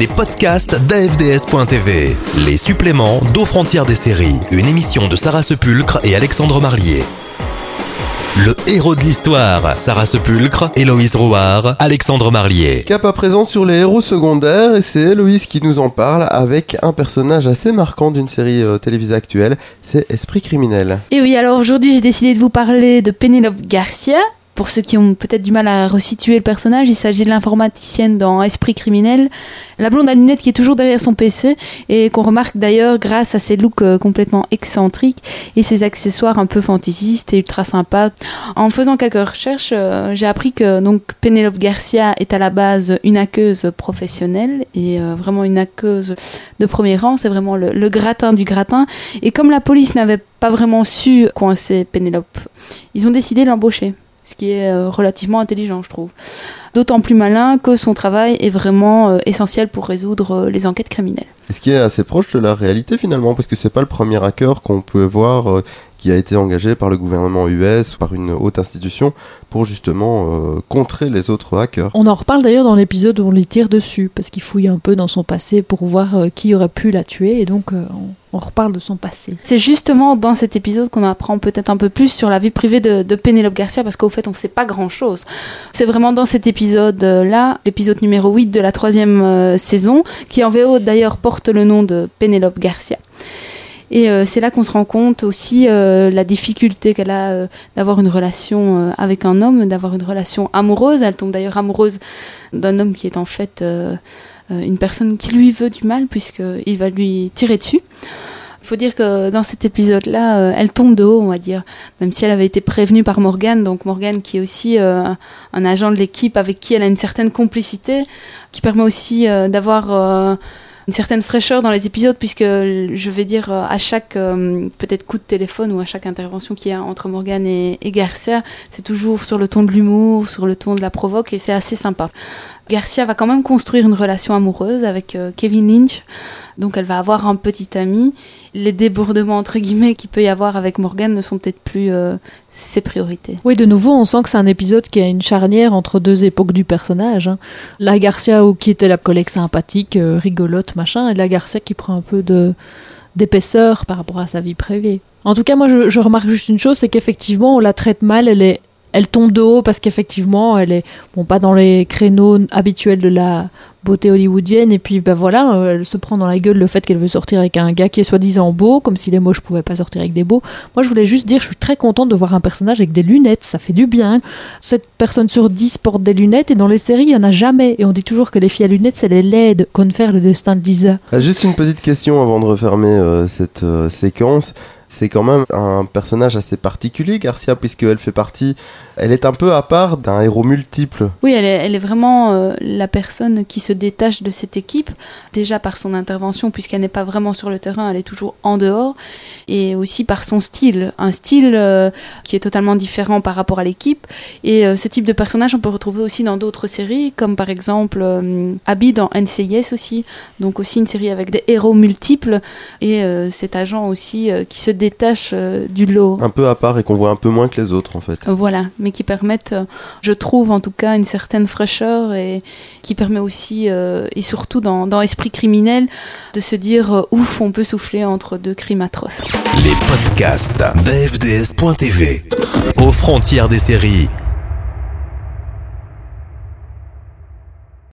Les podcasts d'AFDS.tv. Les suppléments d'aux frontières des séries. Une émission de Sarah Sepulcre et Alexandre Marlier. Le héros de l'histoire, Sarah Sepulcre, Héloïse Rouard, Alexandre Marlier. Cap à présent sur les héros secondaires et c'est Héloïse qui nous en parle avec un personnage assez marquant d'une série euh, télévisée actuelle, c'est Esprit criminel. Et oui, alors aujourd'hui j'ai décidé de vous parler de Penelope Garcia. Pour ceux qui ont peut-être du mal à resituer le personnage, il s'agit de l'informaticienne dans Esprit criminel, la blonde à lunettes qui est toujours derrière son PC et qu'on remarque d'ailleurs grâce à ses looks euh, complètement excentriques et ses accessoires un peu fantaisistes et ultra sympas. En faisant quelques recherches, euh, j'ai appris que donc Penelope Garcia est à la base une hackeuse professionnelle et euh, vraiment une hackeuse de premier rang, c'est vraiment le, le gratin du gratin. Et comme la police n'avait pas vraiment su coincer Penelope, ils ont décidé de l'embaucher ce qui est euh, relativement intelligent, je trouve. D'autant plus malin que son travail est vraiment euh, essentiel pour résoudre euh, les enquêtes criminelles. Ce qui est assez proche de la réalité finalement, parce que c'est pas le premier hacker qu'on peut voir qui a été engagé par le gouvernement US ou par une haute institution pour justement euh, contrer les autres hackers. On en reparle d'ailleurs dans l'épisode où on les tire dessus, parce qu'il fouille un peu dans son passé pour voir euh, qui aurait pu la tuer, et donc euh, on, on reparle de son passé. C'est justement dans cet épisode qu'on apprend peut-être un peu plus sur la vie privée de, de Penelope Garcia, parce qu'au fait on ne sait pas grand-chose. C'est vraiment dans cet épisode-là, l'épisode numéro 8 de la troisième euh, saison, qui en VO d'ailleurs porte le nom de Penelope Garcia. Et euh, c'est là qu'on se rend compte aussi euh, la difficulté qu'elle a euh, d'avoir une relation avec un homme, d'avoir une relation amoureuse. Elle tombe d'ailleurs amoureuse d'un homme qui est en fait une personne qui lui veut du mal puisqu'il va lui tirer dessus. Il faut dire que dans cet épisode-là, elle tombe de haut, on va dire, même si elle avait été prévenue par Morgane, donc Morgane qui est aussi un agent de l'équipe avec qui elle a une certaine complicité, qui permet aussi d'avoir une certaine fraîcheur dans les épisodes, puisque je vais dire euh, à chaque euh, peut-être coup de téléphone ou à chaque intervention qu'il y a entre Morgane et, et Garcia, c'est toujours sur le ton de l'humour, sur le ton de la provoque, et c'est assez sympa. Garcia va quand même construire une relation amoureuse avec euh, Kevin Lynch. Donc elle va avoir un petit ami. Les débordements entre guillemets qu'il peut y avoir avec Morgan ne sont peut-être plus euh, ses priorités. Oui, de nouveau, on sent que c'est un épisode qui a une charnière entre deux époques du personnage. hein. La Garcia qui était la collègue sympathique, euh, rigolote, machin, et la Garcia qui prend un peu de d'épaisseur par rapport à sa vie privée. En tout cas, moi, je, je remarque juste une chose, c'est qu'effectivement, on la traite mal. Elle est, elle tombe de haut parce qu'effectivement, elle est bon pas dans les créneaux habituels de la beauté hollywoodienne. Et puis, ben voilà, euh, elle se prend dans la gueule le fait qu'elle veut sortir avec un gars qui est soi-disant beau, comme si les moches pouvaient pas sortir avec des beaux. Moi, je voulais juste dire, je suis très contente de voir un personnage avec des lunettes. Ça fait du bien. Cette personne sur 10 porte des lunettes et dans les séries, il y en a jamais. Et on dit toujours que les filles à lunettes, c'est les laides qu'on faire le destin de Lisa. Ah, juste une petite question avant de refermer euh, cette euh, séquence. C'est quand même un personnage assez particulier, Garcia, puisqu'elle fait partie, elle est un peu à part d'un héros multiple. Oui, elle est, vraiment euh, la personne qui se détache de cette équipe, déjà par son intervention, puisqu'elle n'est pas vraiment sur le terrain, elle est toujours en dehors, et aussi par son style, un style euh, qui est totalement différent par rapport à l'équipe. Et euh, ce type de personnage, on peut retrouver aussi dans d'autres séries, comme par exemple Abby dans NCIS aussi, donc aussi une série avec des héros multiples, et cet agent aussi qui se détache euh, du lot. Un peu à part et qu'on voit un peu moins que les autres, en fait. Voilà, mais qui permettent, euh, je trouve en tout cas, une certaine fraîcheur et qui permet aussi, euh, et surtout dans, dans Esprit criminel, de se dire euh, ouf, on peut souffler entre deux crimes atroces. Les podcasts d'AFDS.tv. Aux frontières des séries.